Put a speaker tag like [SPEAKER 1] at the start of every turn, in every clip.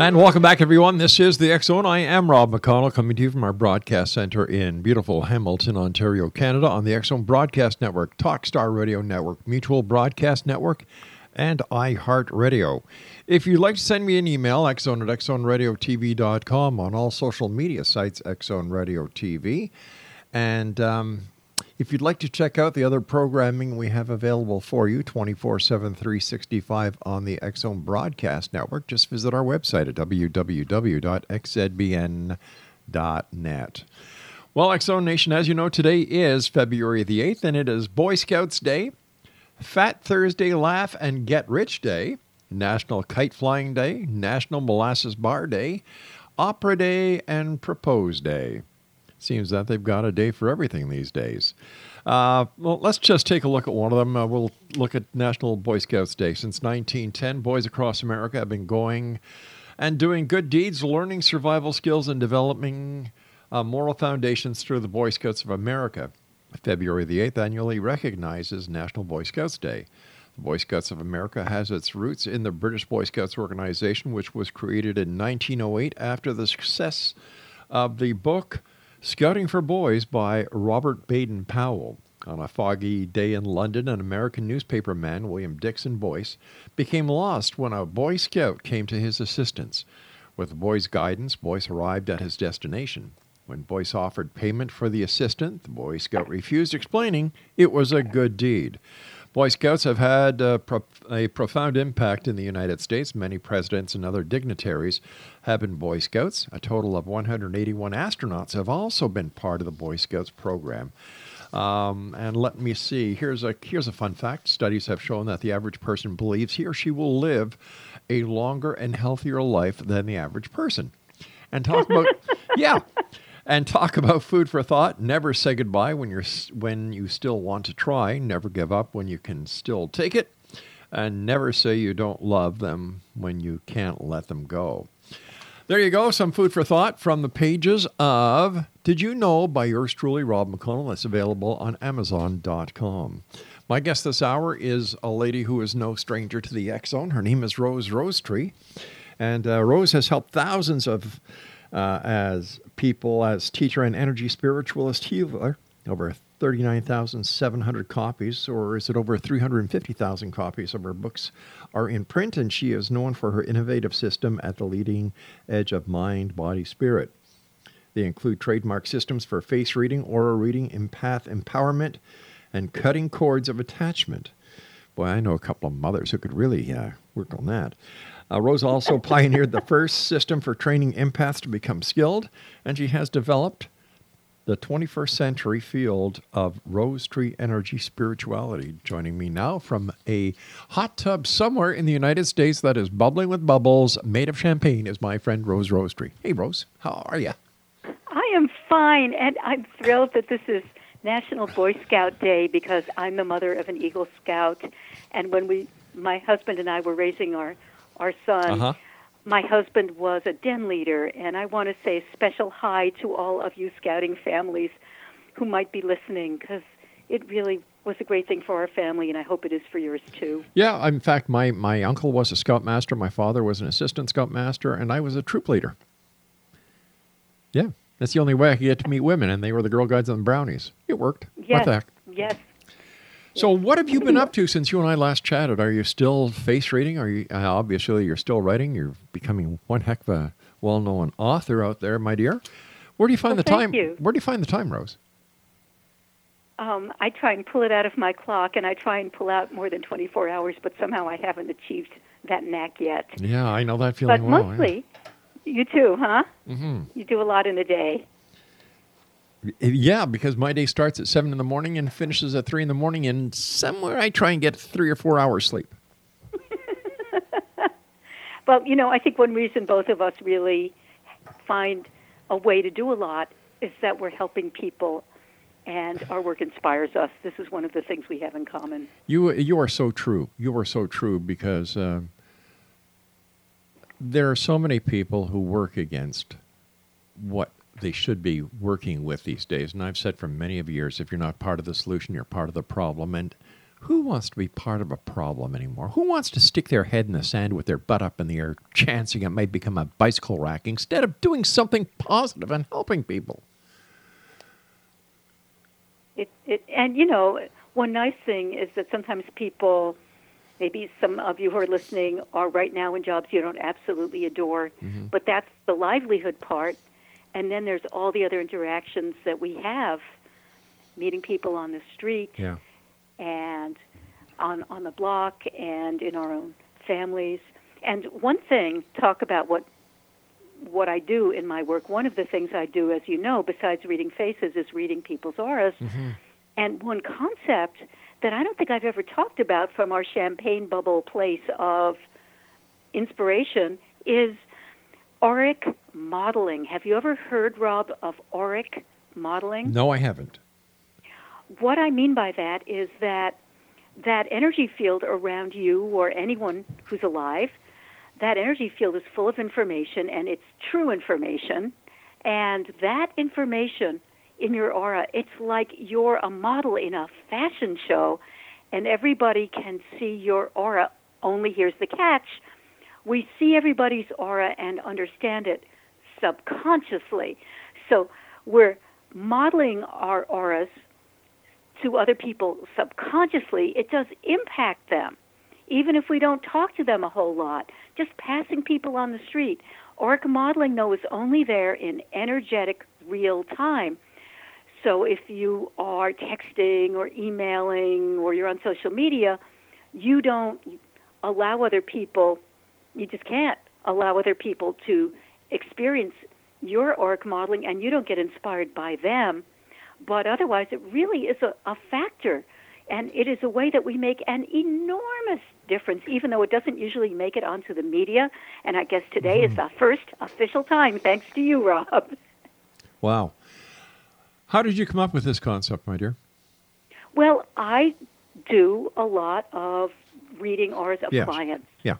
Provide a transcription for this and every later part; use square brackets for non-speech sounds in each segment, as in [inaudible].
[SPEAKER 1] And welcome back, everyone. This is the X Zone. I am Rob McConnell, coming to you from our broadcast center in beautiful Hamilton, Ontario, Canada, on the X Zone Broadcast Network, Talkstar Radio Network, Mutual Broadcast Network, and iHeartRadio. If you'd like to send me an email, xzone at xzoneradiotv.com, on all social media sites, Xzone Radio TV. And um, if you'd like to check out the other programming we have available for you 24 7 365 on the X Zone Broadcast Network, just visit our website at www.xzbn.net. Well, X Zone Nation, as you know, today is February the 8th, and it is Boy Scouts Day, Fat Thursday Laugh and Get Rich Day, National Kite Flying Day, National Molasses Bar Day, Opera Day, and Propose Day. Seems that they've got a day for everything these days. Uh, well, let's just take a look at one of them. Uh, we'll look at National Boy Scouts Day. Since 1910, boys across America have been going and doing good deeds, learning survival skills, and developing uh, moral foundations through the Boy Scouts of America. February the 8th annually recognizes National Boy Scouts Day. The Boy Scouts of America has its roots in the British Boy Scouts organization, which was created in 1908 after the success of the book Scouting for Boys by Robert Baden Powell. On a foggy day in London, an American newspaper man, William Dickson Boyce, became lost when a Boy Scout came to his assistance. With the boy's guidance, Boyce arrived at his destination. When Boyce offered payment for the assistant, the Boy Scout refused, explaining it was a good deed. Boy Scouts have had uh, a, pro- a profound impact in the United States. Many presidents and other dignitaries have been Boy Scouts. A total of 181 astronauts have also been part of the Boy Scouts program. Um, and let me see. Here's a here's a fun fact. Studies have shown that the average person believes he or she will live a longer and healthier life than the average person. And talk about [laughs] yeah, and talk about food for thought. Never say goodbye when you're when you still want to try. Never give up when you can still take it, and never say you don't love them when you can't let them go. There you go, some food for thought from the pages of Did You Know by yours truly, Rob McConnell. That's available on Amazon.com. My guest this hour is a lady who is no stranger to the X Zone. Her name is Rose Rosetree. And uh, Rose has helped thousands of uh, as people, as teacher and energy spiritualist healer, over 39,700 copies, or is it over 350,000 copies of her books are in print, and she is known for her innovative system at the leading edge of mind, body, spirit. They include trademark systems for face reading, aura reading, empath empowerment, and cutting cords of attachment. Boy, I know a couple of mothers who could really uh, work on that. Uh, Rose also [laughs] pioneered the first system for training empaths to become skilled, and she has developed the 21st century field of Rosetree energy spirituality. Joining me now from a hot tub somewhere in the United States that is bubbling with bubbles, made of champagne, is my friend Rose Rosetree. Hey, Rose, how are you?
[SPEAKER 2] I am fine, and I'm thrilled that this is National Boy Scout Day because I'm the mother of an Eagle Scout, And when we, my husband and I were raising our, our son,
[SPEAKER 1] Uh-huh.
[SPEAKER 2] My husband was a den leader, and I want to say a special hi to all of you scouting families who might be listening because it really was a great thing for our family, and I hope it is for yours too.
[SPEAKER 1] Yeah, in fact, my, my uncle was a scoutmaster, my father was an assistant scoutmaster, and I was a troop leader. Yeah, that's the only way I could get to meet women, and they were the Girl Guides and the Brownies. It worked. What
[SPEAKER 2] Yes,
[SPEAKER 1] the heck?
[SPEAKER 2] yes.
[SPEAKER 1] So, what have you been up to since you and I last chatted? Are you still face reading? Are you uh, obviously you're still writing? You're becoming one heck of a well-known author out there, my dear. Where do you find
[SPEAKER 2] Well,
[SPEAKER 1] the time?
[SPEAKER 2] you.
[SPEAKER 1] Where do you find the time, Rose?
[SPEAKER 2] Um, I try and pull it out of my clock, and I try and pull out more than 24 hours, but somehow I haven't achieved that knack yet.
[SPEAKER 1] Yeah, I know that
[SPEAKER 2] But
[SPEAKER 1] feeling well. yeah.
[SPEAKER 2] mostly, you too, huh?
[SPEAKER 1] Mhm.
[SPEAKER 2] You do a lot in a day.
[SPEAKER 1] Yeah, because my day starts at seven in the morning and finishes at three in the morning, and somewhere I try and get three or four hours sleep. [laughs]
[SPEAKER 2] Well, you know, I think one reason both of us really find a way to do a lot is that we're helping people, and our work inspires us. This is one of the things we have in common.
[SPEAKER 1] You you are so true. You are so true because uh, there are so many people who work against what they should be working with these days. And I've said for many of years, if you're not part of the solution, you're part of the problem. And who wants to be part of a problem anymore? Who wants to stick their head in the sand with their butt up in the air, chancing it might become a bicycle rack instead of doing something positive and helping people?
[SPEAKER 2] It, it, and you know, one nice thing is that sometimes people, maybe some of you who are listening, are right now in jobs you don't absolutely adore, mm-hmm. but that's the livelihood part. And then there's all the other interactions that we have, meeting people on the street
[SPEAKER 1] Yeah.
[SPEAKER 2] and on on the block and in our own families. And one thing, talk about what what I do in my work. One of the things I do, as you know, besides reading faces, is reading people's auras. Mm-hmm. And one concept that I don't think I've ever talked about from our champagne bubble place of inspiration is auric modeling. Have you ever heard, Rob, of auric modeling?
[SPEAKER 1] No, I haven't.
[SPEAKER 2] what I mean by that is that that energy field around you or anyone who's alive, that energy field is full of information and it's true information. And that information in your aura, it's like you're a model in a fashion show and everybody can see your aura. Only here's the catch we see everybody's aura and understand it subconsciously. So we're modeling our auras to other people subconsciously, it does impact them. Even if we don't talk to them a whole lot, just passing people on the street. Auric modeling, though, is only there in energetic real time. So if you are texting or emailing or you're on social media, you don't allow other people, you just can't allow other people to experience your auric modeling and you don't get inspired by them but otherwise it really is a, a factor and it is a way that we make an enormous difference even though it doesn't usually make it onto the media and i guess today is mm-hmm. the first official time thanks to you rob
[SPEAKER 1] Wow. How did you come up with this concept, my dear?
[SPEAKER 2] well i do a lot of reading auras of
[SPEAKER 1] Yes.
[SPEAKER 2] clients
[SPEAKER 1] Yeah.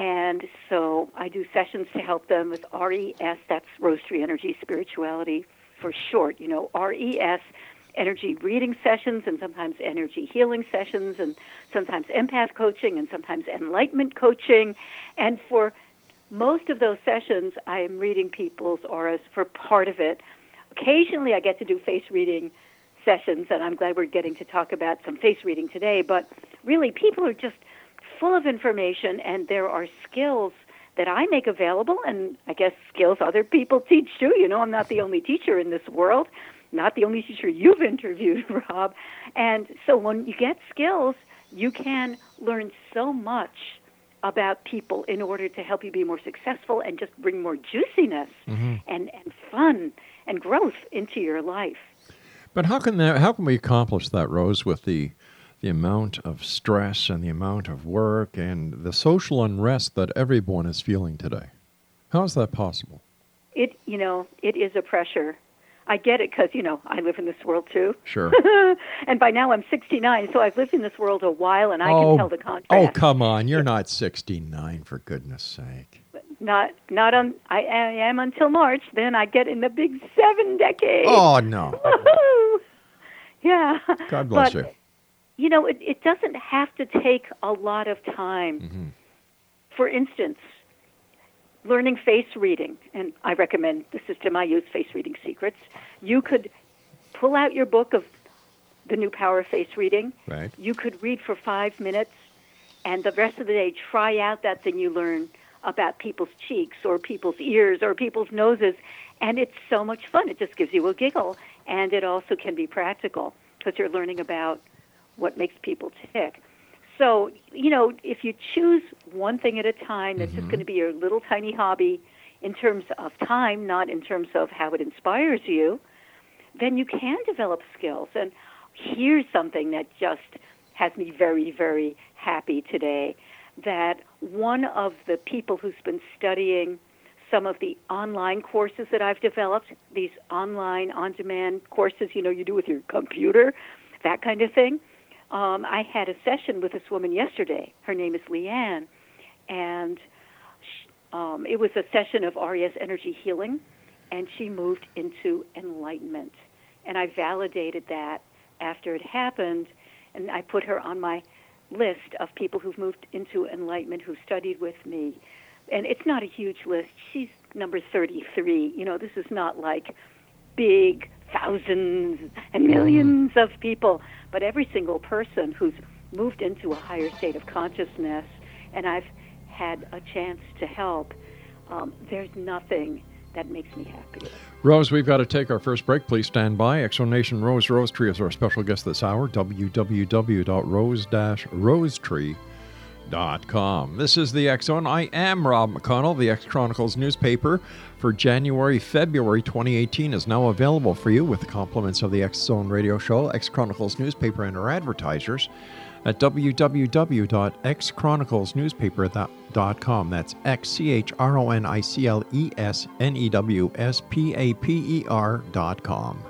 [SPEAKER 2] And so I do sessions to help them with RES, that's Rose Tree Energy Spirituality for short, you know, RES, energy reading sessions, and sometimes energy healing sessions, and sometimes empath coaching, and sometimes enlightenment coaching. And for most of those sessions, I am reading people's auras for part of it. Occasionally, I get to do face reading sessions, and I'm glad we're getting to talk about some face reading today. But really, people are just full of information, and there are skills that I make available, and I guess skills other people [laughs] teach too. You know, I'm not the only teacher in this world, not the only teacher you've [laughs] interviewed, Rob. And so when you get skills, you can learn so much about people in order to help you be more successful and just bring more juiciness mm-hmm. and, and fun and growth into your life.
[SPEAKER 1] But how can that? How can we accomplish that, Rose, with the the amount of stress and the amount of work and the social unrest that everyone is feeling today? How is that possible?
[SPEAKER 2] It, you know, it is a pressure. I get it because you know I live in this world too.
[SPEAKER 1] Sure. [laughs]
[SPEAKER 2] and by now I'm 69, so I've lived in this world a while, and I
[SPEAKER 1] oh,
[SPEAKER 2] can tell the contrast.
[SPEAKER 1] oh, come on! You're not 69, for goodness sake.
[SPEAKER 2] Not not on. I, I am until March. Then I get in the big seven decade.
[SPEAKER 1] Oh no! [laughs]
[SPEAKER 2] Yeah.
[SPEAKER 1] God bless
[SPEAKER 2] but,
[SPEAKER 1] you.
[SPEAKER 2] You know, it, it doesn't have to take a lot of time.
[SPEAKER 1] Mm-hmm.
[SPEAKER 2] For instance, learning face reading, and I recommend the system I use, Face Reading Secrets. You could pull out your book of the new power of face reading.
[SPEAKER 1] Right.
[SPEAKER 2] You could read for five minutes, and the rest of the day try out that thing you learn about people's cheeks or people's ears or people's noses, and it's so much fun. It just gives you a giggle, and it also can be practical because you're learning about what makes people tick. So, you know, if you choose one thing at a time, that's just mm-hmm. going to be your little tiny hobby in terms of time, not in terms of how it inspires you, then you can develop skills. And here's something that just has me very, very happy today that one of the people who's been studying some of the online courses that I've developed, these online on demand courses, you know, you do with your computer, that kind of thing. Um, I had a session with this woman yesterday. Her name is Leanne, and sh um, it was a session of RES energy healing, and she moved into enlightenment. And I validated that after it happened, and I put her on my list of people who've moved into enlightenment who've studied with me. And it's not a huge list. She's number 33. You know, this is not like big thousands and millions of people, but every single person who's moved into a higher state of consciousness, and I've had a chance to help, um, there's nothing that makes me happier.
[SPEAKER 1] Rose, we've got to take our first break. Please stand by. X Zone Nation Rose Rosetree is our special guest this hour. www.rose-rosetree.com. This is the X Zone. I am Rob McConnell. The X Chronicles newspaper for January, February 2018 is now available for you with the compliments of the X Zone radio show, X Chronicles newspaper, and our advertisers at www.xchroniclesnewspaper.com. That's X C H R O N I C L E S N E W S P A P E R.com.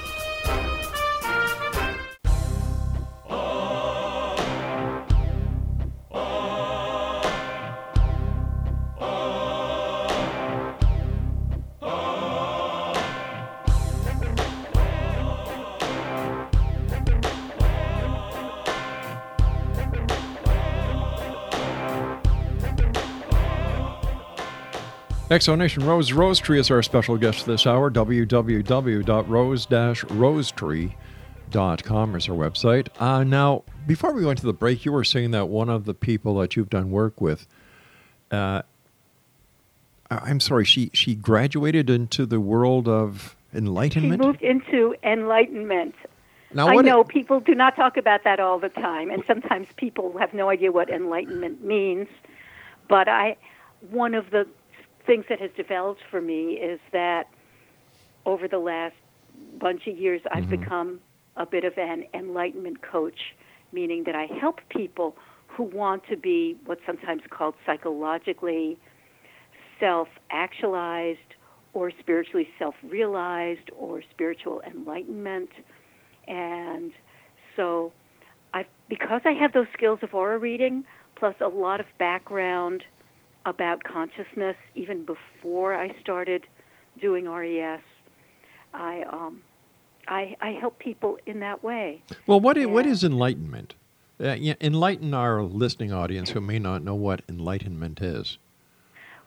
[SPEAKER 1] X Zone Nation Rose Rosetree is our special guest this hour. www.rose-rosetree.com is our website. Uh, now, before we go into the break, you were saying that one of the people that you've done work with, uh, I'm sorry, she, she graduated into the world of enlightenment?
[SPEAKER 2] She moved into enlightenment.
[SPEAKER 1] Now,
[SPEAKER 2] I know people do not talk about that all the time, and sometimes people have no idea what enlightenment means. But I, one of the things that has developed for me is that over the last bunch of years, I've
[SPEAKER 1] Mm-hmm.
[SPEAKER 2] become a bit of an enlightenment coach, meaning that I help people who want to be what's sometimes called psychologically self actualized or spiritually self realized or spiritual enlightenment. And so I because I have those skills of aura reading plus a lot of background about consciousness even before I started doing RES, I um I, I help people in that way.
[SPEAKER 1] Well, what i- what is enlightenment? Uh, yeah, enlighten our listening audience who may not know what enlightenment is.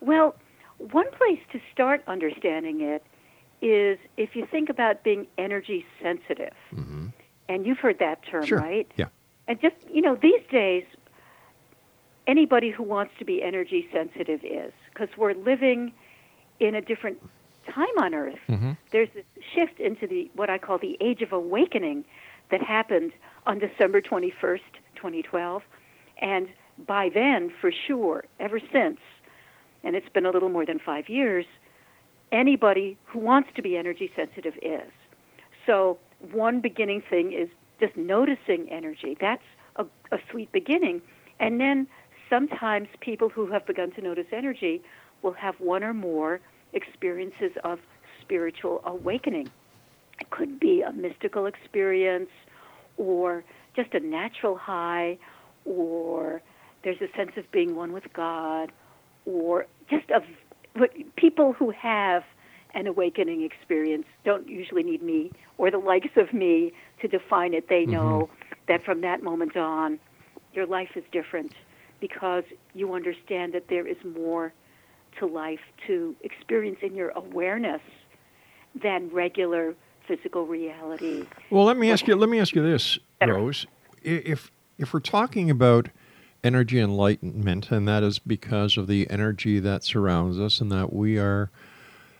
[SPEAKER 2] Well, one place to start understanding it is if you think about being energy sensitive. And you've heard that term,
[SPEAKER 1] Sure.
[SPEAKER 2] right?
[SPEAKER 1] Yeah.
[SPEAKER 2] And just, you know, these days, anybody who wants to be energy sensitive is, because we're living in a different time on Earth. Mm-hmm. There's this shift into the what I call the age of awakening that happened on December 21st, 2012. And by then, for sure, ever since, and it's been a little more than five years, anybody who wants to be energy sensitive is. So, one beginning thing is just noticing energy. That's a, a sweet beginning. And then sometimes people who have begun to notice energy will have one or more experiences of spiritual awakening. It could be a mystical experience or just a natural high or there's a sense of being one with God or just of people who have an awakening experience don't usually need me or the likes of me to define it. They mm-hmm. know that from that moment on, your life is different because you understand that there is more to life to experience in your awareness than regular physical reality.
[SPEAKER 1] Well, let me ask you. Let me ask you this. Rose. If if we're talking about energy enlightenment, and that is because of the energy that surrounds us, and that we are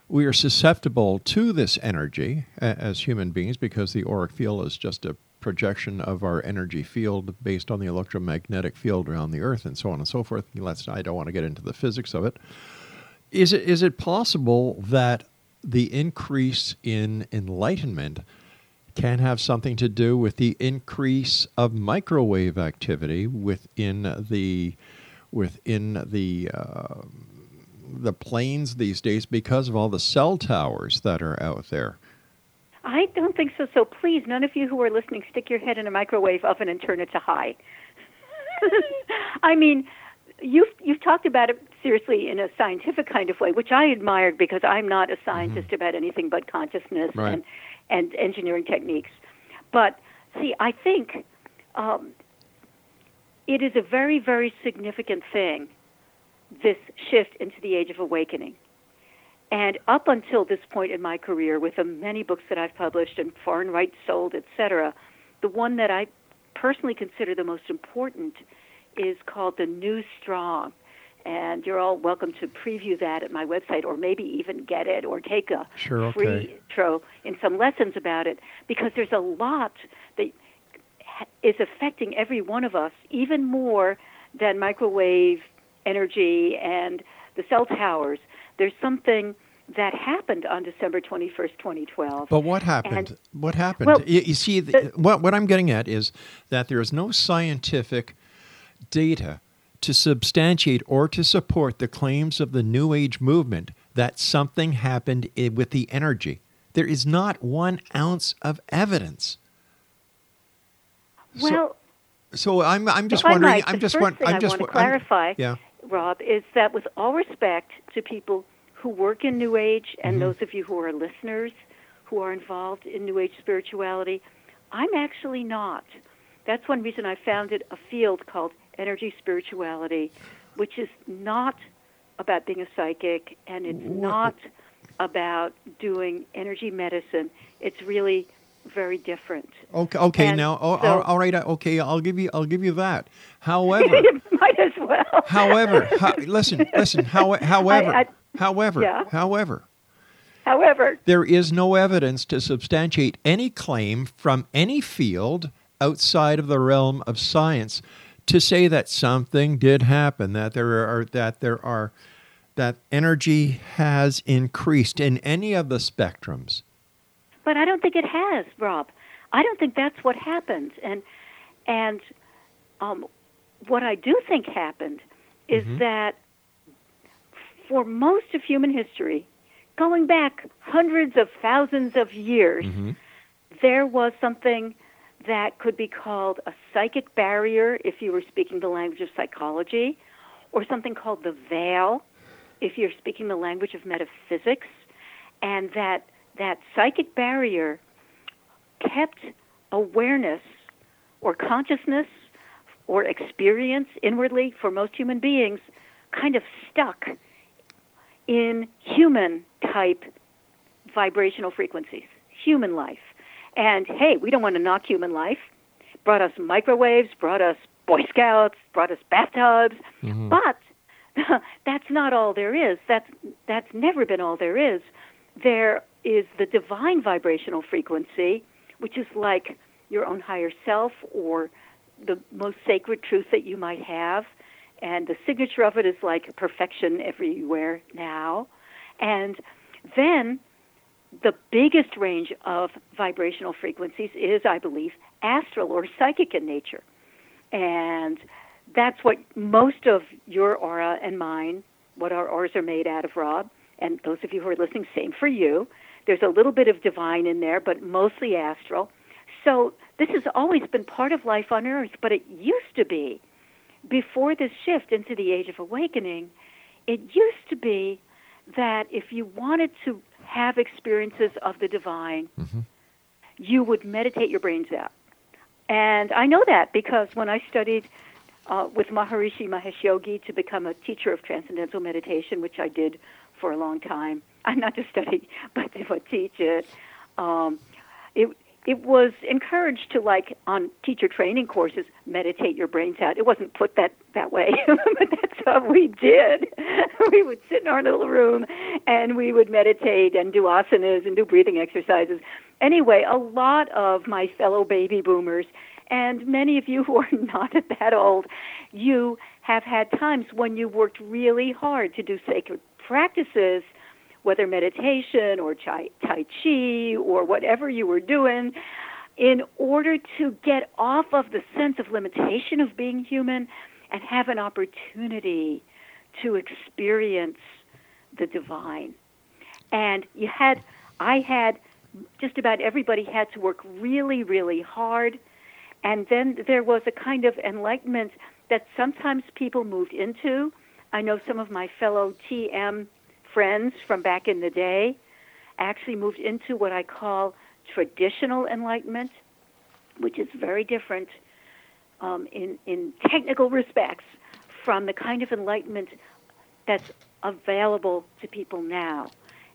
[SPEAKER 1] we are susceptible to this energy as human beings, because the auric field is just a projection of our energy field based on the electromagnetic field around the Earth, and so on and so forth. Let's. I don't want to get into the physics of it. Is it is it possible that the increase in enlightenment can have something to do with the increase of microwave activity within the within the uh, the planes these days because of all the cell towers that are out there?
[SPEAKER 2] I don't think so. So please, none of you who are listening, stick your head in a microwave oven and turn it to high. [laughs] I mean, you've you've talked about it seriously in a scientific kind of way, which I admired because I'm not a scientist about anything but consciousness
[SPEAKER 1] Right.
[SPEAKER 2] and and engineering techniques. But see, I think um, it is a very very significant thing. This shift into the age of awakening. And up until this point in my career, with the many books that I've published and foreign rights sold, etc., the one that I personally consider the most important is called The New Strong. and you're all welcome to preview that at my website, or maybe even get it, or take a
[SPEAKER 1] Sure,
[SPEAKER 2] free
[SPEAKER 1] okay.
[SPEAKER 2] intro in some lessons about it, because there's a lot that is affecting every one of us, even more than microwave energy and the cell towers. There's something that happened on December 21st, 2012.
[SPEAKER 1] But what happened?
[SPEAKER 2] And-
[SPEAKER 1] what happened?
[SPEAKER 2] Well,
[SPEAKER 1] you, you see, the, what, what I'm getting at is that there is no scientific data to substantiate or to support the claims of the New Age movement that something happened with the energy. There is not one ounce of evidence. So-
[SPEAKER 2] well,
[SPEAKER 1] So I'm, I'm just wondering.
[SPEAKER 2] might,
[SPEAKER 1] I'm just
[SPEAKER 2] first
[SPEAKER 1] won-
[SPEAKER 2] thing
[SPEAKER 1] I'm
[SPEAKER 2] I
[SPEAKER 1] just
[SPEAKER 2] want to
[SPEAKER 1] I'm-
[SPEAKER 2] clarify,
[SPEAKER 1] yeah.
[SPEAKER 2] Rob, is that with all respect to people who work in New Age and
[SPEAKER 1] Mm-hmm.
[SPEAKER 2] those of you who are listeners who are involved in New Age spirituality, I'm actually not. That's one reason I founded a field called energy spirituality, which is not about being a psychic and it's not about doing energy medicine. It's really very different.
[SPEAKER 1] Okay. Okay.
[SPEAKER 2] And
[SPEAKER 1] now, oh,
[SPEAKER 2] so-
[SPEAKER 1] all- right. Okay. I'll give you. I'll give you that. However, [laughs]
[SPEAKER 2] Might as well. [laughs]
[SPEAKER 1] however, ho- listen, listen. How, [laughs] however,
[SPEAKER 2] I-
[SPEAKER 1] however,
[SPEAKER 2] Yeah.
[SPEAKER 1] however,
[SPEAKER 2] However,
[SPEAKER 1] there is no evidence to substantiate any claim from any field outside of the realm of science to say that something did happen, that there are that there are that energy has increased in any of the spectrums.
[SPEAKER 2] But I don't think it has, Rob. I don't think that's what happened. And and um, what I do think happened is that for most of human history, going back hundreds of thousands of years, there was something that could be called a psychic barrier if you were speaking the language of psychology, or something called the veil if you're speaking the language of metaphysics, and that that psychic barrier kept awareness or consciousness or experience inwardly for most human beings kind of stuck in human type vibrational frequencies, human life. And hey, we don't want to knock human life. Brought us microwaves, brought us Boy Scouts, brought us bathtubs, mm-hmm. but [laughs] that's not all there is. That's that's never been all there is. There is the divine vibrational frequency, which is like your own higher self or the most sacred truth that you might have. And the signature of it is like perfection everywhere now. And then the biggest range of vibrational frequencies is, I believe, astral or psychic in nature. And that's what most of your aura and mine, what our auras are made out of, Rob, and those of you who are listening, same for you. There's a little bit of divine in there, but mostly astral. So this has always been part of life on Earth, but it used to be, before this shift into the Age of Awakening, it used to be that if you wanted to have experiences of the divine, you would meditate your brains out. And I know that because when I studied uh, with Maharishi Mahesh Yogi to become a teacher of transcendental meditation, which I did for a long time, I'm not to [laughs] study, but to teach it. Um, it it was encouraged to like on teacher training courses meditate your brains out. It wasn't put that that way, [laughs] but that's what we did. [laughs] we would sit in our little room and we would meditate and do asanas and do breathing exercises. Anyway, a lot of my fellow baby boomers and many of you who are not that old, you have had times when you worked really hard to do sacred practices whether meditation or tai, chi or whatever you were doing, in order to get off of the sense of limitation of being human and have an opportunity to experience the divine. And you had, I had, just about everybody had to work really, really hard. And then there was a kind of enlightenment that sometimes people moved into. I know some of my fellow TM friends from back in the day actually moved into what I call traditional enlightenment, which is very different um, in, in technical respects from the kind of enlightenment that's available to people now.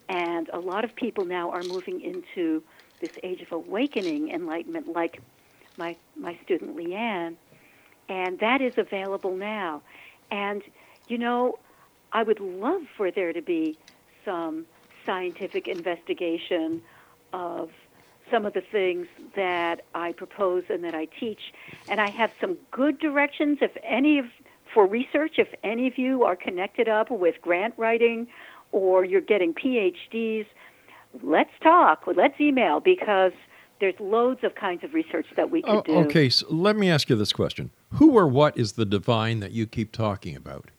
[SPEAKER 2] And a lot of people now are moving into this age of awakening enlightenment, like my, my student Leanne, and that is available now. And you know, I would love for there to be some scientific investigation of some of the things that I propose and that I teach. And I have some good directions if any of for research if any of you are connected up with grant writing or you're getting PhDs, let's talk, let's email because there's loads of kinds of research that we could
[SPEAKER 1] Oh,
[SPEAKER 2] do.
[SPEAKER 1] okay, so let me ask you this question. Who or what is the divine that you keep talking about?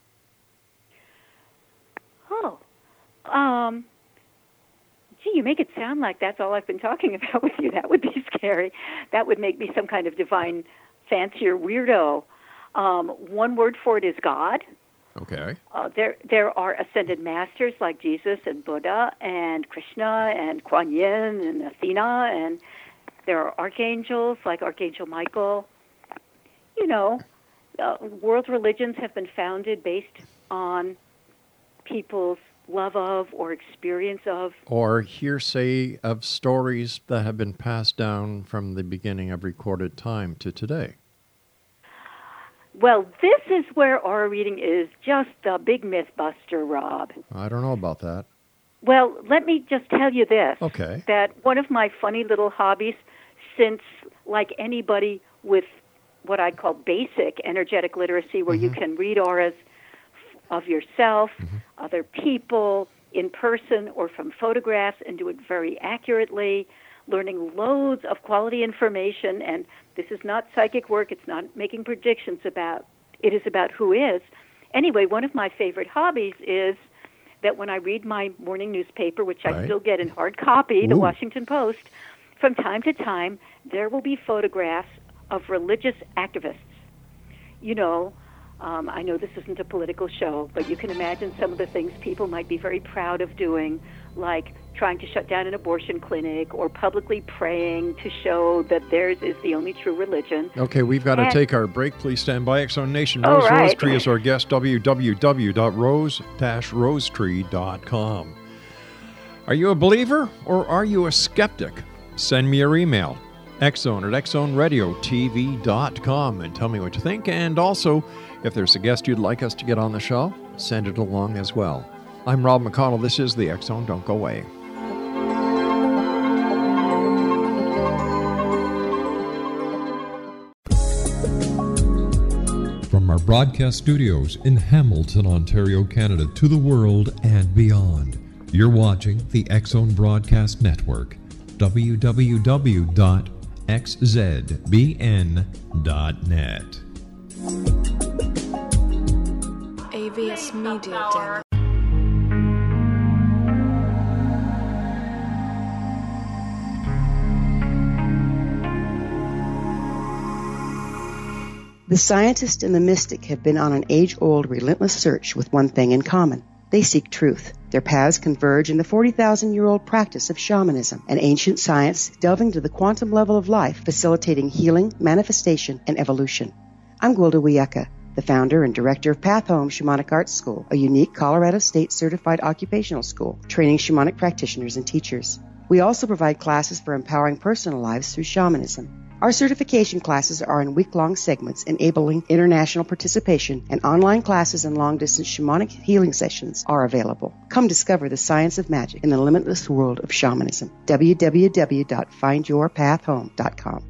[SPEAKER 2] Oh, um, gee, you make it sound like that's all I've been talking [laughs] about with you. That would be scary. That would make me some kind of divine, fancier weirdo. Um, one word for it is God.
[SPEAKER 1] Okay.
[SPEAKER 2] Uh, there, there are ascended masters like Jesus and Buddha and Krishna and Kuan Yin and Athena, and there are archangels like Archangel Michael. You know, uh, world religions have been founded based on people's love of or experience of.
[SPEAKER 1] Or hearsay of stories that have been passed down from the beginning of recorded time to today.
[SPEAKER 2] Well, this is where our reading is just a big myth buster, Rob.
[SPEAKER 1] I don't know about that.
[SPEAKER 2] Well, let me just tell you this.
[SPEAKER 1] Okay.
[SPEAKER 2] That one of my funny little hobbies, since like anybody with what I'd call basic energetic literacy, where you mm-hmm. can read auras of yourself, mm-hmm. other people, in person or from photographs, and do it very accurately, learning loads of quality information. And this is not psychic work, it's not making predictions about, it is about who is. Anyway, one of my favorite hobbies is that when I read my morning newspaper, which I still get in hard copy, the Washington Post, from time to time, there will be photographs of religious activists. You know, um, I know this isn't a political show, but you can imagine some of the things people might be very proud of doing, like trying to shut down an abortion clinic or publicly praying to show that theirs is the only true religion.
[SPEAKER 1] Okay, we've got to take our break. Please stand by. X Zone
[SPEAKER 2] Nation.
[SPEAKER 1] Rose
[SPEAKER 2] right.
[SPEAKER 1] Rosetree is our guest. www.rose-rosetree.com. Are you a believer or are you a skeptic? Send me your email, xzone at xzoneradiotv.com, and tell me what you think. And also, if there's a guest you'd like us to get on the show, send it along as well. I'm Rob McConnell. This is the X Zone. Don't go away.
[SPEAKER 3] From our broadcast studios in Hamilton, Ontario, Canada, to the world and beyond, you're watching the X Zone Broadcast Network. www.xzbn.net.
[SPEAKER 4] AVS Media Demo.
[SPEAKER 5] The scientist and the mystic have been on an age old, relentless search with one thing in common. They seek truth. Their paths converge in the 40,000 year old practice of shamanism, an ancient science delving to the quantum level of life, facilitating healing, manifestation, and evolution. I'm Gwilda Wiyaka, the founder and director of Path Home Shamanic Arts School, a unique Colorado State certified occupational school training shamanic practitioners and teachers. We also provide classes for empowering personal lives through shamanism. Our certification classes are in week long segments enabling international participation, and online classes and long distance shamanic healing sessions are available. Come discover the science of magic in the limitless world of shamanism. www.findyourpathhome.com.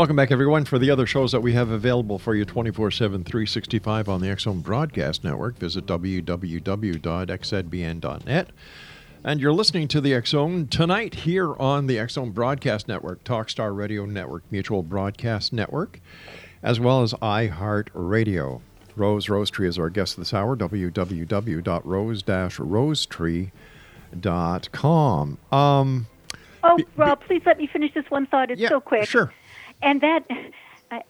[SPEAKER 1] Welcome back, everyone, for the other shows that we have available for you 24 7, 365 on the Zone Broadcast Network. Visit www.xzbn.net. And you're listening to the Zone tonight here on the Zone Broadcast Network, Talkstar Radio Network, Mutual Broadcast Network, as well as iHeart Radio. Rose Rosetree is our guest this hour, www.rose-rosetree.com. Um,
[SPEAKER 2] Oh, Rob, please let me finish this one thought. It's
[SPEAKER 1] Yeah,
[SPEAKER 2] so quick.
[SPEAKER 1] sure.
[SPEAKER 2] And that,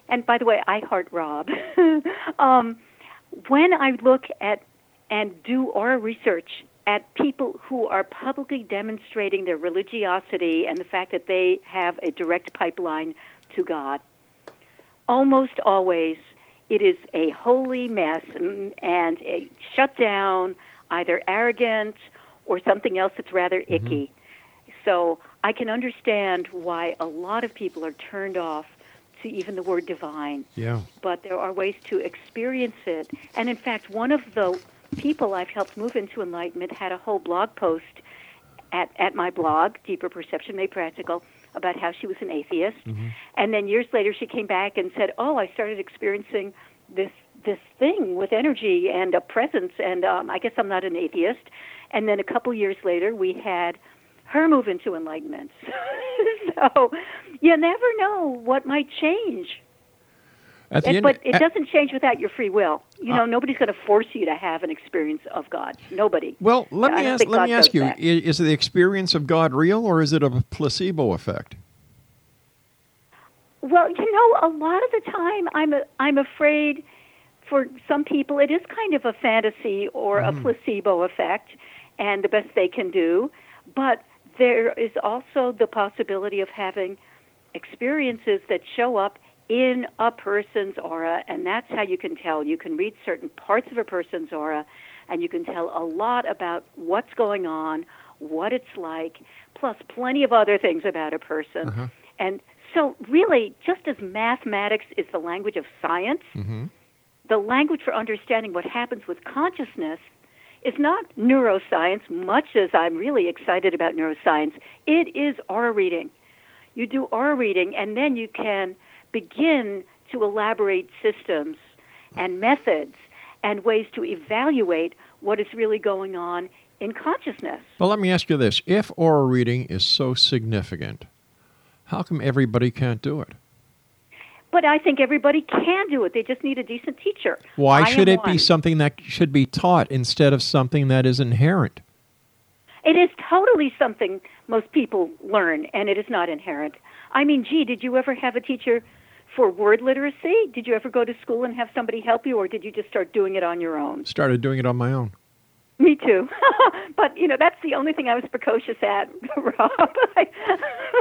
[SPEAKER 2] and by the way, I heart Rob. [laughs] um, when I look at and do our research at people who are publicly demonstrating their religiosity and the fact that they have a direct pipeline to God, almost always it is a holy mess and a shutdown, either arrogant or something else that's rather icky. So I can understand why a lot of people are turned off to even the word divine.
[SPEAKER 1] yeah.
[SPEAKER 2] But there are ways to experience it. And in fact, one of the people I've helped move into enlightenment had a whole blog post at, at my blog, Deeper Perception Made Practical, about how she was an atheist. And then years later, she came back and said, "Oh, I started experiencing this this thing with energy and a presence, and um, I guess I'm not an atheist." And then a couple years later, we had her move into enlightenment. [laughs] so you never know what might change.
[SPEAKER 1] At the
[SPEAKER 2] It-
[SPEAKER 1] end,
[SPEAKER 2] but it
[SPEAKER 1] at-
[SPEAKER 2] doesn't change without your free will. You
[SPEAKER 1] Uh,
[SPEAKER 2] know, nobody's going to force you to have an experience of God. Nobody.
[SPEAKER 1] Well, let
[SPEAKER 2] I
[SPEAKER 1] me ask. Let
[SPEAKER 2] God
[SPEAKER 1] me ask you:
[SPEAKER 2] that.
[SPEAKER 1] Is the experience of God real, or is it a placebo effect?
[SPEAKER 2] Well, you know, a lot of the time, I'm a, I'm afraid for some people it is kind of a fantasy or a placebo effect, and the best they can do. But there is also the possibility of having experiences that show up in a person's aura, and that's how you can tell. You can read certain parts of a person's aura, and you can tell a lot about what's going on, what it's like, plus plenty of other things about a person. Uh-huh. And so, really, just as mathematics is the language of science, mm-hmm. the language for understanding what happens with consciousness is not neuroscience, much as I'm really excited about neuroscience. It is aura reading. You do aura reading, and then you can begin to elaborate systems and methods and ways to evaluate what is really going on in consciousness.
[SPEAKER 1] Well, let me ask you this: If aura reading is so significant, how come everybody can't do it?
[SPEAKER 2] But I think everybody can do it. They just need a decent teacher.
[SPEAKER 1] Why
[SPEAKER 2] I
[SPEAKER 1] should it be something that should be taught instead of something that is inherent?
[SPEAKER 2] It is totally something most people learn, and it is not inherent. I mean, gee, did you ever have a teacher for word literacy? Did you ever go to school and have somebody help you, or did you just start doing it on your own?
[SPEAKER 1] Started doing it on my own.
[SPEAKER 2] Me too. [laughs] but you know, that's the only thing I was precocious at, [laughs] Rob.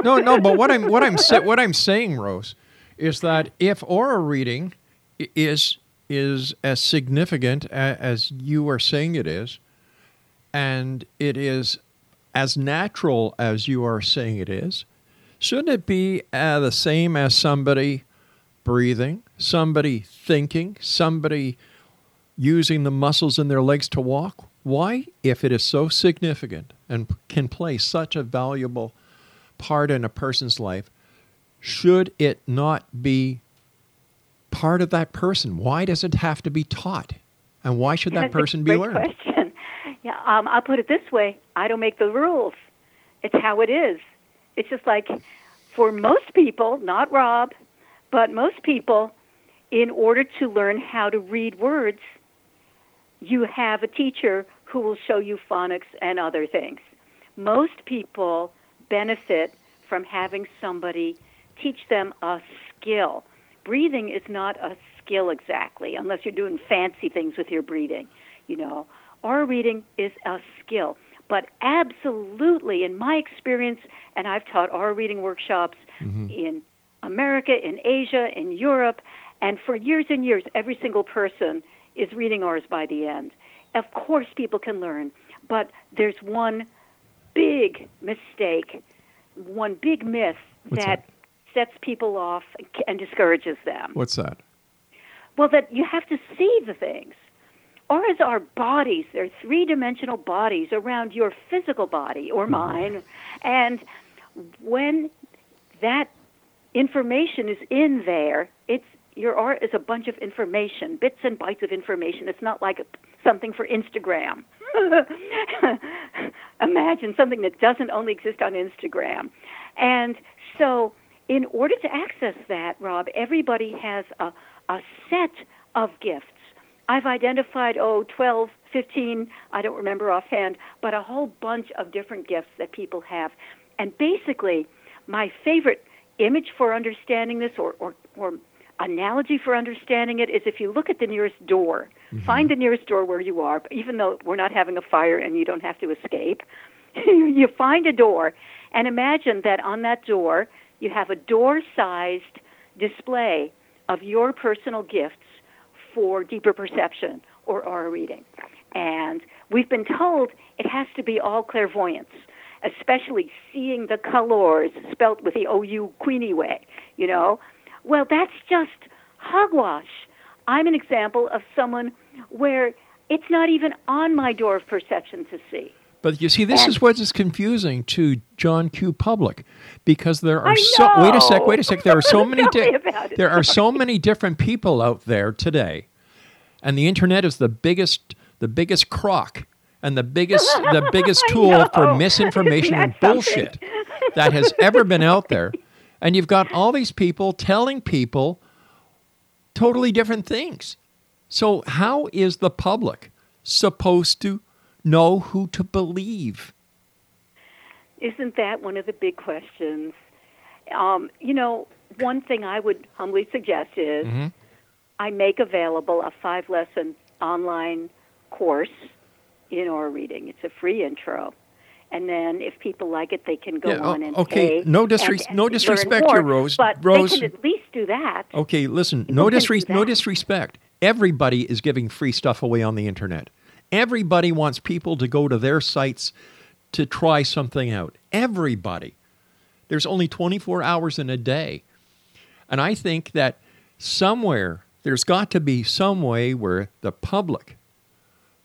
[SPEAKER 1] No, no, but what I'm what I'm what I'm saying, Rose, is that if aura reading is is as significant as you are saying it is, and it is as natural as you are saying it is, shouldn't it be uh, the same as somebody breathing, somebody thinking, somebody using the muscles in their legs to walk? Why, if it is so significant and can play such a valuable part in a person's life, should it not be part of that person? Why does it have to be taught? And why should that
[SPEAKER 2] That's
[SPEAKER 1] person be learned?
[SPEAKER 2] Question. Yeah, um, I'll put it this way: I don't make the rules. It's how it is. It's just like for most people, not Rob, but most people, in order to learn how to read words, you have a teacher who will show you phonics and other things. Most people benefit from having somebody teach them a skill. Breathing is not a skill exactly, unless you're doing fancy things with your breathing. You know, aura reading is a skill. But absolutely, in my experience, and I've taught aura reading workshops mm-hmm. in America, in Asia, in Europe, and for years and years, every single person is reading ours by the end. Of course, people can learn, but there's one big mistake, one big myth
[SPEAKER 1] What's
[SPEAKER 2] that sets people off and discourages them.
[SPEAKER 1] What's that?
[SPEAKER 2] Well, that you have to see the things. Auras are bodies. They're three dimensional bodies around your physical body or mm-hmm. mine. And when that information is in there, it's your aura is a bunch of information, bits and bytes of information. It's not like something for Instagram. [laughs] Imagine something that doesn't only exist on Instagram. And so, in order to access that, Rob, everybody has a, a set of gifts. I've identified, oh, 12, 15, I don't remember offhand, but a whole bunch of different gifts that people have. And basically, my favorite image for understanding this or, or, or analogy for understanding it is if you look at the nearest door, mm-hmm. find the nearest door where you are, even though we're not having a fire and you don't have to escape. [laughs] you find a door and imagine that on that door you have a door sized display of your personal gifts for deeper perception or aura reading. And we've been told it has to be all clairvoyance, especially seeing the colors spelt with the OU Queenie way, you know. Well, that's just hogwash. I'm an example of someone where it's not even on my door of perception to see.
[SPEAKER 1] But you see, this
[SPEAKER 2] And-
[SPEAKER 1] is what is confusing to John Q. Public, because there are so. Wait a sec. Wait a sec. There are so [laughs] many.
[SPEAKER 2] About it.
[SPEAKER 1] there are so many different people out there today, and the internet is the biggest, the biggest crock, and the biggest, the [laughs] biggest tool for misinformation and [laughs] bullshit that has ever been out there. And you've got all these people telling people totally different things. So how is the public supposed to know who to believe?
[SPEAKER 2] Isn't that one of the big questions? Um, you know, one thing I would humbly suggest is
[SPEAKER 1] Mm-hmm.
[SPEAKER 2] I make available a five lesson online course in aura reading. It's a free intro. And then if people like it, they can go
[SPEAKER 1] Yeah,
[SPEAKER 2] on and
[SPEAKER 1] okay,
[SPEAKER 2] pay
[SPEAKER 1] no
[SPEAKER 2] and-
[SPEAKER 1] disres-
[SPEAKER 2] and
[SPEAKER 1] no disrespect
[SPEAKER 2] more,
[SPEAKER 1] here, Rose.
[SPEAKER 2] But
[SPEAKER 1] Rose-
[SPEAKER 2] they can at least do that.
[SPEAKER 1] Okay, listen, no,
[SPEAKER 2] do
[SPEAKER 1] no disrespect. Everybody is giving free stuff away on the internet. Everybody wants people to go to their sites to try something out. Everybody. There's only 24 hours in a day. And I think that somewhere, there's got to be some way where the public,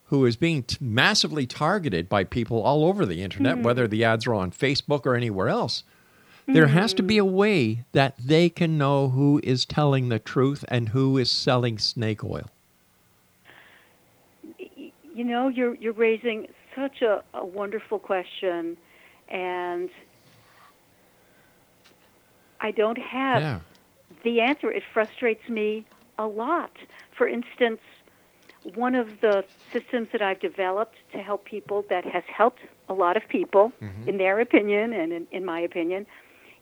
[SPEAKER 1] who is being t- massively targeted by people all over the internet,
[SPEAKER 2] Hmm.
[SPEAKER 1] whether the ads are on Facebook or anywhere else, there has to be a way that they can know who is telling the truth and who is selling snake oil.
[SPEAKER 2] You know you're you're raising such a, a wonderful question and I don't have
[SPEAKER 1] Yeah.
[SPEAKER 2] the answer. It frustrates me a lot. For instance, one of the systems that I've developed to help people that has helped a lot of people, mm-hmm. in their opinion and in, in my opinion,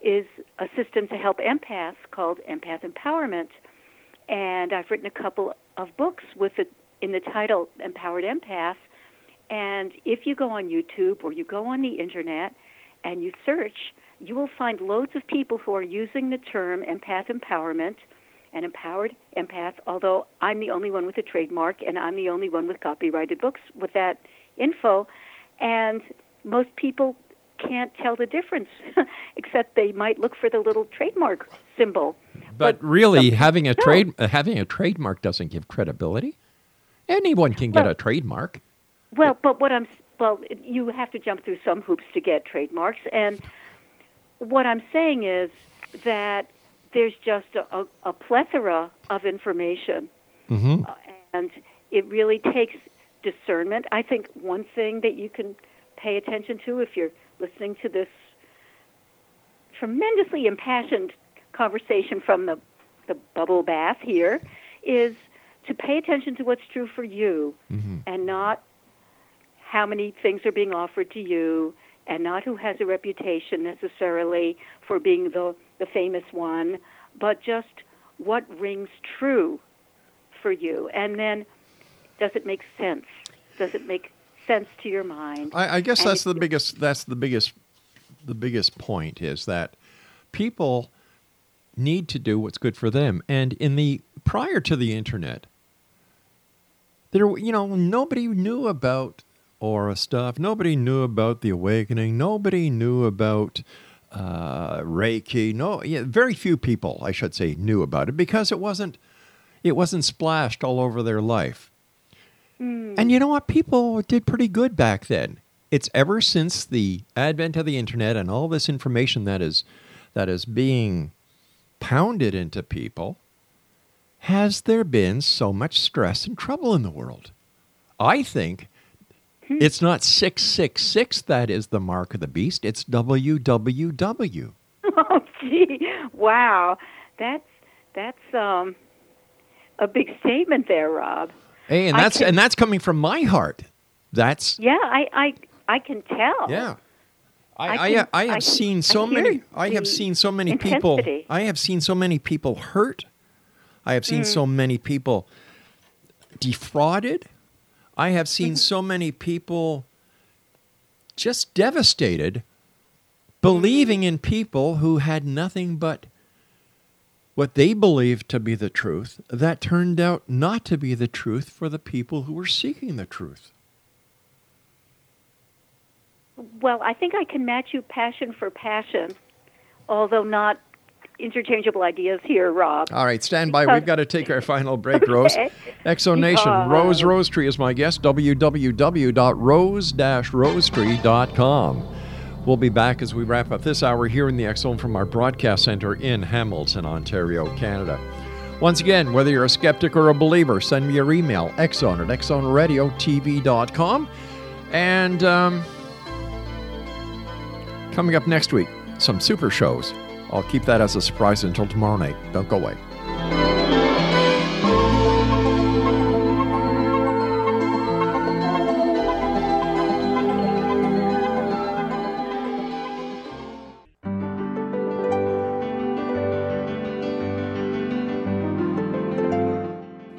[SPEAKER 2] is a system to help empaths called Empath Empowerment. And I've written a couple of books with it in the title Empowered Empath. And if you go on YouTube or you go on the internet and you search, you will find loads of people who are using the term empath empowerment and empowered empath, although I'm the only one with a trademark and I'm the only one with copyrighted books with that info. And most people can't tell the difference, [laughs] except they might look for the little trademark symbol.
[SPEAKER 1] But really, having a trade uh, having a trademark doesn't give credibility. Anyone can get
[SPEAKER 2] Well-
[SPEAKER 1] a trademark.
[SPEAKER 2] Well, but what I'm well, you have to jump through some hoops to get trademarks, and what I'm saying is that there's just a, a, a plethora of information,
[SPEAKER 1] Mm-hmm.
[SPEAKER 2] uh, and it really takes discernment. I think one thing that you can pay attention to if you're listening to this tremendously impassioned conversation from the the bubble bath here is to pay attention to what's true for you
[SPEAKER 1] Mm-hmm.
[SPEAKER 2] and not how many things are being offered to you and not who has a reputation necessarily for being the the famous one but just what rings true for you and then does it make sense does it make sense to your mind
[SPEAKER 1] I, I guess
[SPEAKER 2] And
[SPEAKER 1] that's the biggest. That's the biggest. The biggest point is that people need to do what's good for them. And in the prior to the internet, there you know nobody knew about aura stuff. Nobody knew about the awakening. Nobody knew about uh, Reiki. No, yeah, very few people, I should say, knew about it because it wasn't it wasn't splashed all over their life. And you know what? People did pretty good back then. It's ever since the advent of the internet and all this information that is that is being pounded into people, has there been so much stress and trouble in the world? I think it's not 666 that is the mark of the beast, it's WWW. [laughs]
[SPEAKER 2] Oh, gee, wow, that's that's um a big statement there, Rob.
[SPEAKER 1] Hey, and that's
[SPEAKER 2] can-
[SPEAKER 1] and that's coming from my heart. That's
[SPEAKER 2] Yeah, I I I can tell.
[SPEAKER 1] Yeah. I,
[SPEAKER 2] I
[SPEAKER 1] I,
[SPEAKER 2] can-
[SPEAKER 1] I,
[SPEAKER 2] I
[SPEAKER 1] have
[SPEAKER 2] can-
[SPEAKER 1] seen so many. I have seen so many people. I have seen so many people hurt. I have seen
[SPEAKER 2] Mm.
[SPEAKER 1] so many people defrauded. I have seen
[SPEAKER 2] Mm-hmm.
[SPEAKER 1] so many people just devastated, believing in people who had nothing but what they believed to be the truth that turned out not to be the truth for the people who were seeking the truth.
[SPEAKER 2] Well, I think I can match you passion for passion, although not interchangeable ideas here, Rob.
[SPEAKER 1] All right, stand by.
[SPEAKER 2] Because-
[SPEAKER 1] We've got to take our final break, [laughs] Rose.
[SPEAKER 2] Okay.
[SPEAKER 1] X Zone Nation,
[SPEAKER 2] Because-
[SPEAKER 1] Rose Rosetree is my guest. www.rose-rosetree.com. We'll be back as we wrap up this hour here in the X Zone from our broadcast center in Hamilton, Ontario, Canada. Once again, whether you're a skeptic or a believer, send me your email, xzone at xzoneradiotv.com. And um, coming up next week, some super shows. I'll keep that as a surprise until tomorrow night. Don't go away.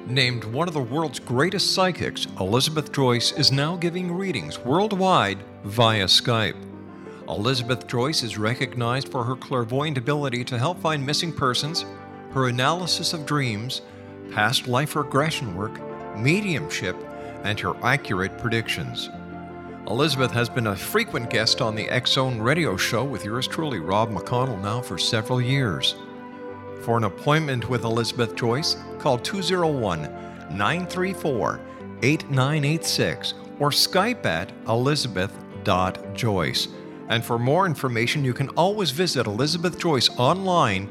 [SPEAKER 3] Named one of the world's greatest psychics, Elizabeth Joyce is now giving readings worldwide via Skype. Elizabeth Joyce is recognized for her clairvoyant ability to help find missing persons, her analysis of dreams, past life regression work, mediumship, and her accurate predictions. Elizabeth has been a frequent guest on the Zone radio show with yours truly, Rob McConnell, now for several years. For an appointment with Elizabeth Joyce, call 201 934 8986 or Skype at elizabeth.joyce. And for more information, you can always visit Elizabeth Joyce online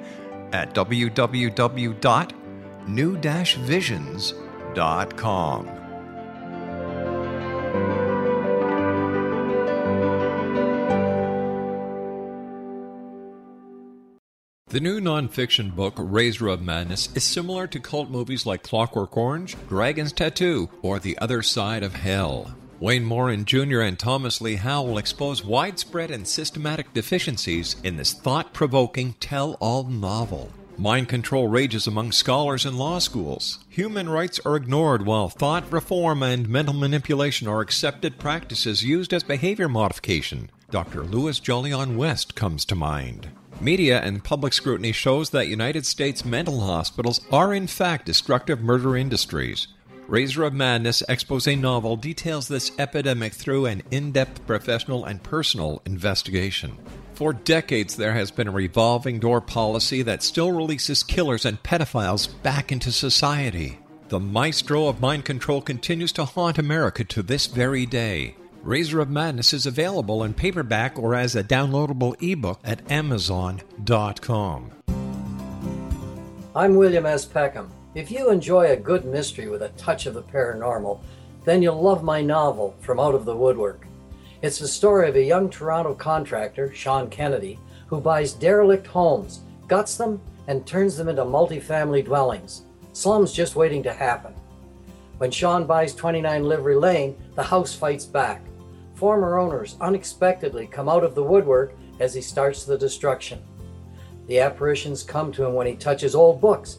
[SPEAKER 3] at www.new-visions.com. The new nonfiction book, Razor of Madness, is similar to cult movies like Clockwork Orange, Dragon's Tattoo, or The Other Side of Hell. Wayne Morin Jr. and Thomas Lee Howe will expose widespread and systematic deficiencies in this thought provoking tell all novel. Mind control rages among scholars and law schools. Human rights are ignored while thought reform and mental manipulation are accepted practices used as behavior modification. Dr. Louis Jolyon West comes to mind. Media and public scrutiny shows that United States mental hospitals are in fact destructive murder industries. Razor of Madness expose novel details this epidemic through an in depth professional and personal investigation. For decades, there has been a revolving door policy that still releases killers and pedophiles back into society. The maestro of mind control continues to haunt America to this very day. Razor of Madness is available in paperback or as a downloadable ebook at Amazon.com.
[SPEAKER 6] I'm William S. Peckham. If you enjoy a good mystery with a touch of the paranormal, then you'll love my novel, From Out of the Woodwork. It's the story of a young Toronto contractor, Sean Kennedy, who buys derelict homes, guts them, and turns them into multifamily dwellings. Slums just waiting to happen. When Sean buys 29 Livery Lane, the house fights back. Former owners unexpectedly come out of the woodwork as he starts the destruction. The apparitions come to him when he touches old books,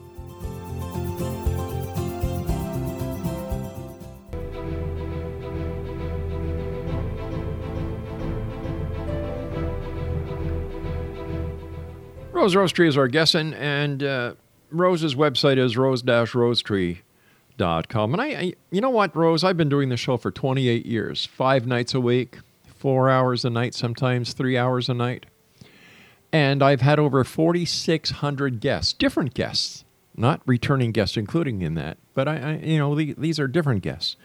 [SPEAKER 1] Rose Rosetree is our guest, and, and uh, Rose's website is rose-rosetree.com. And I, I, you know what, Rose, I've been doing this show for 28 years, five nights a week, four hours a night, sometimes three hours a night. And I've had over 4,600 guests, different guests, not returning guests, including in that, but I, I you know, the, these are different guests.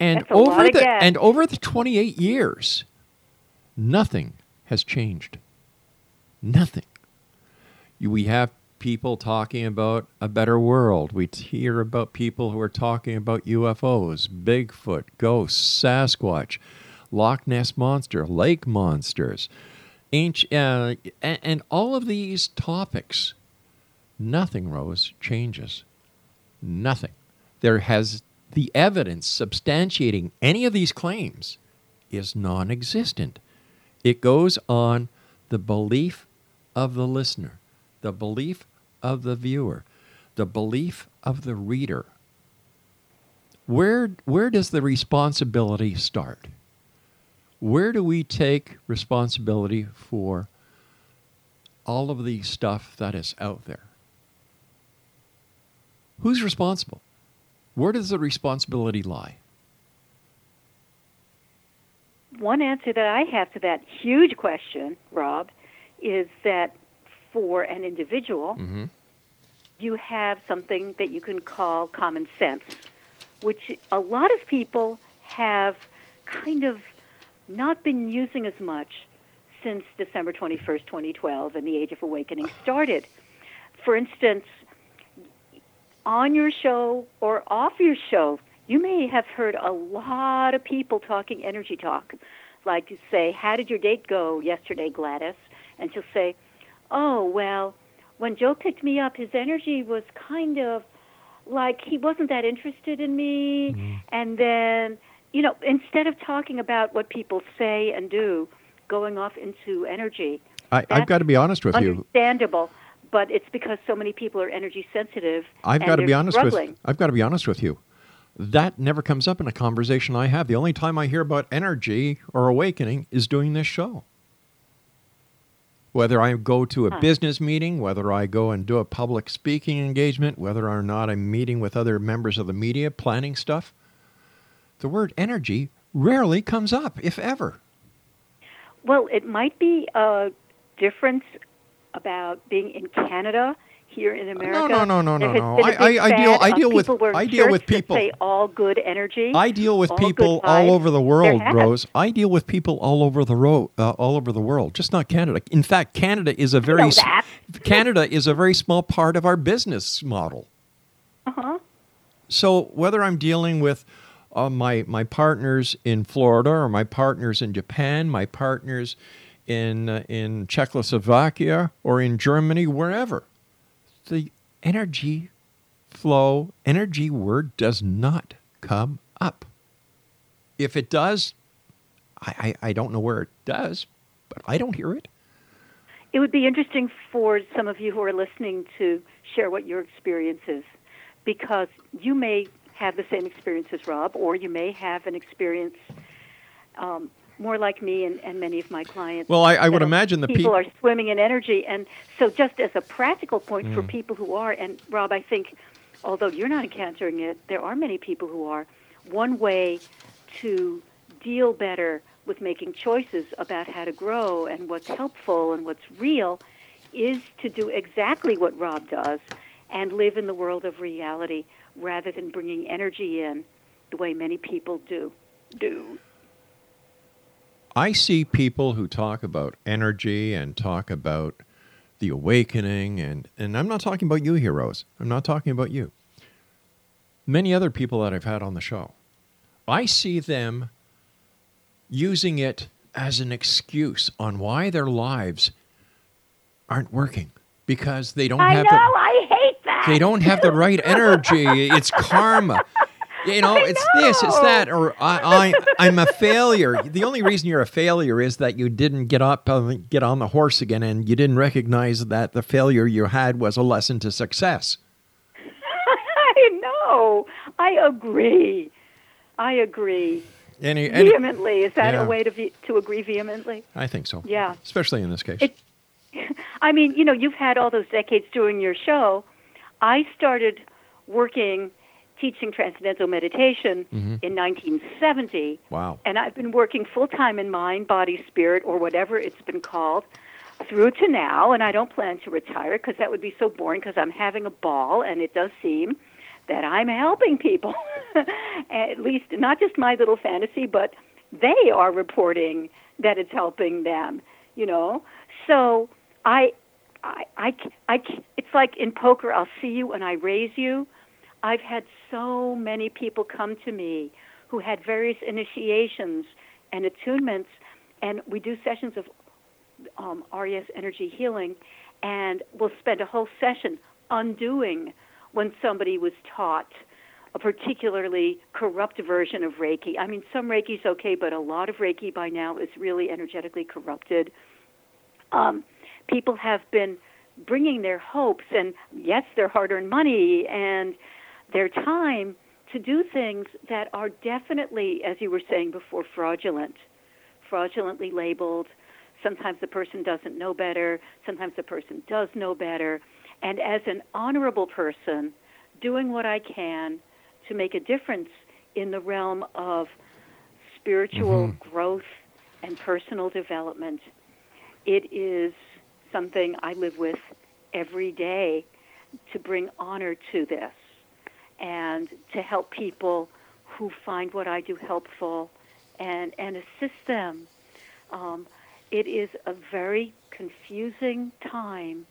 [SPEAKER 1] And
[SPEAKER 2] That's a lot
[SPEAKER 1] over the
[SPEAKER 2] guests.
[SPEAKER 1] and over the 28 years, nothing has changed. Nothing. We have people talking about a better world. We hear about people who are talking about UFOs, Bigfoot, ghosts, Sasquatch, Loch Ness monster, lake monsters, ancient, uh, and, all of these topics. Nothing, Rose, changes. Nothing. There has the evidence substantiating any of these claims is non existent. It goes on the belief of the listener, the belief of the viewer, the belief of the reader. Where, where does the responsibility start? Where do we take responsibility for all of the stuff that is out there? Who's responsible? Where does the responsibility lie?
[SPEAKER 2] One answer that I have to that huge question, Rob, is that for an individual,
[SPEAKER 1] Mm-hmm.
[SPEAKER 2] you have something that you can call common sense, which a lot of people have kind of not been using as much since December 21st, 2012, and the Age of Awakening started. For instance, on your show or off your show, you may have heard a lot of people talking energy talk. Like you say, How did your date go yesterday, Gladys? And she'll say, Oh, well, when Joe picked me up, his energy was kind of like he wasn't that interested in me. Mm-hmm. And then, you know, instead of talking about what people say and do, going off into energy.
[SPEAKER 1] I, I've got to be honest with you.
[SPEAKER 2] Understandable, but it's because so many people are energy sensitive.
[SPEAKER 1] I've got to be honest
[SPEAKER 2] struggling.
[SPEAKER 1] with I've got to be honest with you. That never comes up in a conversation I have. The only time I hear about energy or awakening is doing this show. Whether I go to a
[SPEAKER 2] Huh.
[SPEAKER 1] business meeting, whether I go and do a public speaking engagement, whether or not I'm meeting with other members of the media planning stuff, the word energy rarely comes up, if ever.
[SPEAKER 2] Well, it might be a difference about being in Canada. Here in America,
[SPEAKER 1] no, no, no, no, no.
[SPEAKER 2] a
[SPEAKER 1] I- I- I deal- I deal with- I deal with people-
[SPEAKER 2] say all good energy.
[SPEAKER 1] I deal with
[SPEAKER 2] all
[SPEAKER 1] people all over the world, Rose. I deal with people all over the ro- uh, all over the world, just not Canada. In fact, Canada is a very
[SPEAKER 2] know that. [laughs]
[SPEAKER 1] Canada is a very small part of our business model.
[SPEAKER 2] Uh-huh.
[SPEAKER 1] So whether I'm dealing with uh, my my partners in Florida or my partners in Japan, my partners in uh, in Czechoslovakia or in Germany, wherever, the energy flow, energy word does not come up. If it does, I, I, I don't know where it does, but I don't hear it.
[SPEAKER 2] It would be interesting for some of you who are listening to share what your experience is, because you may have the same experience as Rob, or you may have an experience um, more like me and, and many of my clients.
[SPEAKER 1] Well, I- I would imagine the
[SPEAKER 2] people
[SPEAKER 1] peop-
[SPEAKER 2] are swimming in energy, and so just as a practical point for
[SPEAKER 1] Mm.
[SPEAKER 2] people who are, and Rob, I think, although you're not encountering it, there are many people who are. One way to deal better with making choices about how to grow and what's helpful and what's real is to do exactly what Rob does and live in the world of reality rather than bringing energy in the way many people do. Do.
[SPEAKER 1] I see people who talk about energy and talk about the awakening and and I'm not talking about you heroes. I'm not talking about you. Many other people that I've had on the show. I see them using it as an excuse on why their lives aren't working because they don't
[SPEAKER 2] I
[SPEAKER 1] have
[SPEAKER 2] know,
[SPEAKER 1] the
[SPEAKER 2] I hate that.
[SPEAKER 1] they don't have the right energy. It's karma. [laughs] You know, it's this, it's that, or I, I, I'm a failure. The only reason you're a failure is that you didn't get up, uh, get on the horse again, and you didn't recognize that the failure you had was a lesson to success. [laughs]
[SPEAKER 2] I know. I agree. I agree.
[SPEAKER 1] Any, any-
[SPEAKER 2] vehemently. Is that
[SPEAKER 1] Yeah.
[SPEAKER 2] a way to ve- to agree vehemently?
[SPEAKER 1] I think so.
[SPEAKER 2] Yeah.
[SPEAKER 1] Especially in this case.
[SPEAKER 2] It- [laughs] I mean, you know, you've had all those decades doing your show. I started working teaching transcendental meditation
[SPEAKER 1] Mhm.
[SPEAKER 2] in 1970,
[SPEAKER 1] wow.
[SPEAKER 2] and I've been working full time in mind, body, spirit, or whatever it's been called, through to now. And I don't plan to retire because that would be so boring. Because I'm having a ball, and it does seem that I'm helping people. [laughs] At least, not just my little fantasy, but they are reporting that it's helping them. You know, so I, I, I, I, it's like in poker. I'll see you and I raise you. I've had so many people come to me who had various initiations and attunements, and we do sessions of um, RES energy healing, and we'll spend a whole session undoing when somebody was taught a particularly corrupt version of Reiki. I mean, some Reiki's okay, but a lot of Reiki by now is really energetically corrupted. Um, people have been bringing their hopes and, yes, their hard earned money and their time to do things that are definitely, as you were saying before, fraudulent, fraudulently labeled. Sometimes the person doesn't know better, sometimes the person does know better. And as an honorable person, doing what I can to make a difference in the realm of spiritual
[SPEAKER 7] Mhm.
[SPEAKER 2] growth and personal development, it is something I live with every day to bring honor to this and to help people who find what I do helpful and, and assist them. Um, it is a very confusing time.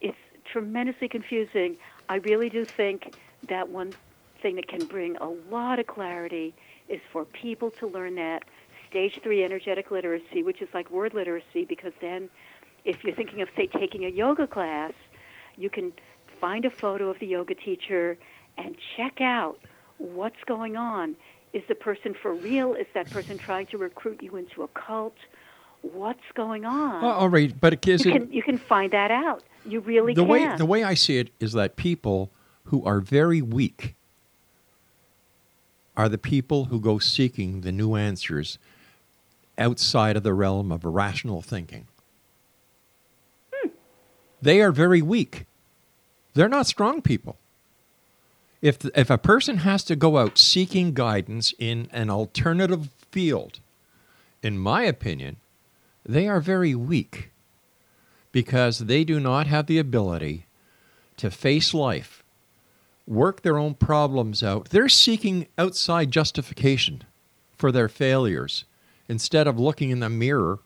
[SPEAKER 2] It's tremendously confusing. I really do think that one thing that can bring a lot of clarity is for people to learn that stage three energetic literacy, which is like word literacy, because then if you're thinking of, say, taking a yoga class, you can find a photo of the yoga teacher and check out what's going on. Is the person for real? Is that person trying to recruit you into a cult? What's going on?
[SPEAKER 1] Well, all right, but is
[SPEAKER 2] you
[SPEAKER 1] it
[SPEAKER 2] can you can find that out. You really
[SPEAKER 1] the
[SPEAKER 2] can.
[SPEAKER 1] way the way I see it is that people who are very weak are the people who go seeking the new answers outside of the realm of rational thinking. Hmm. They are very weak. They're not strong people. If, if a person has to go out seeking guidance in an alternative field, in my opinion, they are very weak because they do not have the ability to face life, work their own problems out. They're seeking outside justification for their failures instead of looking in the mirror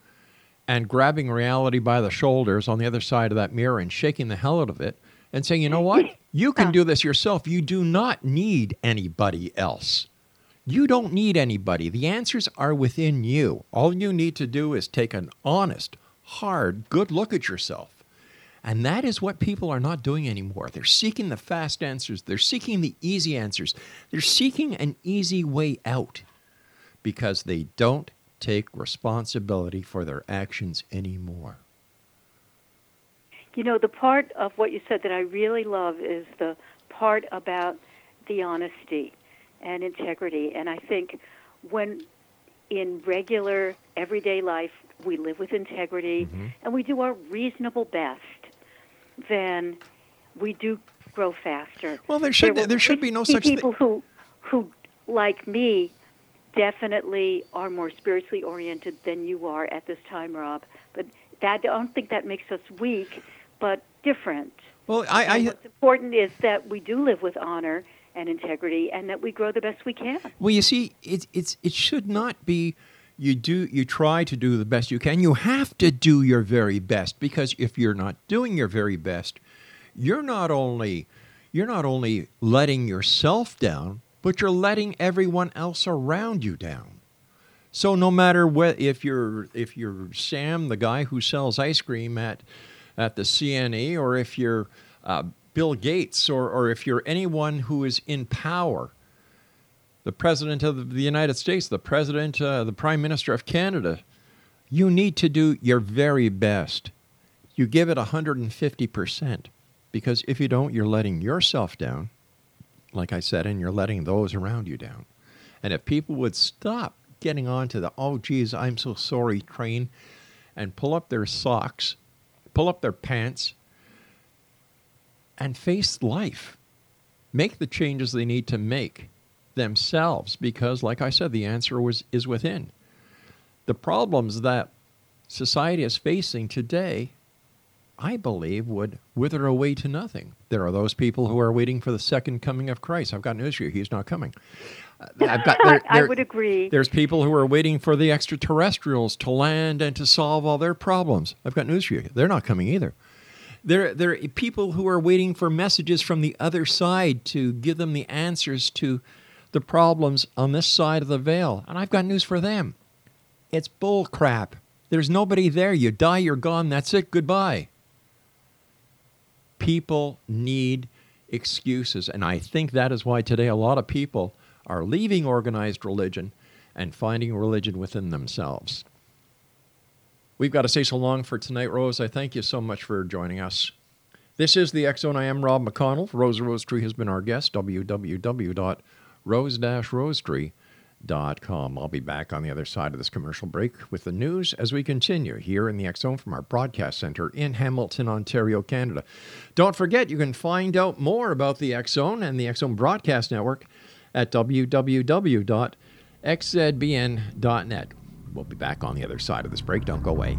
[SPEAKER 1] and grabbing reality by the shoulders on the other side of that mirror and shaking the hell out of it and saying, you know what? [laughs] You can do this yourself. You do not need anybody else. You don't need anybody. The answers are within you. All you need to do is take an honest, hard, good look at yourself. And that is what people are not doing anymore. They're seeking the fast answers, they're seeking the easy answers, they're seeking an easy way out because they don't take responsibility for their actions anymore.
[SPEAKER 2] You know, the part of what you said that I really love is the part about the honesty and integrity. And I think when in regular everyday life we live with integrity
[SPEAKER 1] Mm-hmm.
[SPEAKER 2] and we do our reasonable best, then we do grow faster.
[SPEAKER 1] Well, there should
[SPEAKER 2] will
[SPEAKER 1] there should be no such
[SPEAKER 2] people who who like me definitely are more spiritually oriented than you are at this time, Rob. But that I don't think that makes us weak, but different.
[SPEAKER 1] Well, I, I
[SPEAKER 2] what's important is that we do live with honor and integrity, and that we grow the best we can.
[SPEAKER 1] Well, you see, it's it's it should not be. You do you try to do the best you can. You have to do your very best because if you're not doing your very best, you're not only you're not only letting yourself down, but you're letting everyone else around you down. So no matter what, if you're if you're Sam, the guy who sells ice cream at at the CNE, or if you're uh, Bill Gates, or or if you're anyone who is in power, the president of the United States, the president, uh, the prime minister of Canada, you need to do your very best. You give it 150 percent, because if you don't, you're letting yourself down like I said, and you're letting those around you down. And if people would stop getting on to the, oh, geez, I'm so sorry train and pull up their socks, pull up their pants, and face life, make the changes they need to make themselves because, like I said, the answer was, is within. The problems that society is facing today I believe, would wither away to nothing. There are those people who are waiting for the second coming of Christ. I've got news for you. He's not coming.
[SPEAKER 2] Uh, I've got, [laughs] there, I would agree.
[SPEAKER 1] There's people who are waiting for the extraterrestrials to land and to solve all their problems. I've got news for you. They're not coming either. There, there are people who are waiting for messages from the other side to give them the answers to the problems on this side of the veil. And I've got news for them. It's bull crap. There's nobody there. You die, you're gone. That's it. Goodbye people need excuses. And I think that is why today a lot of people are leaving organized religion and finding religion within themselves. We've got to say so long for tonight, Rose. I thank you so much for joining us. This is the Zone. I am Rob McConnell. Rose Rosetree has been our guest. www.rose-rosetree.com com. I'll be back on the other side of this commercial break with the news as we continue here in the Zone from our broadcast center in Hamilton, Ontario, Canada. Don't forget, you can find out more about the Zone and the Zone Broadcast Network at www.xzbn.net. We'll be back on the other side of this break. Don't go away.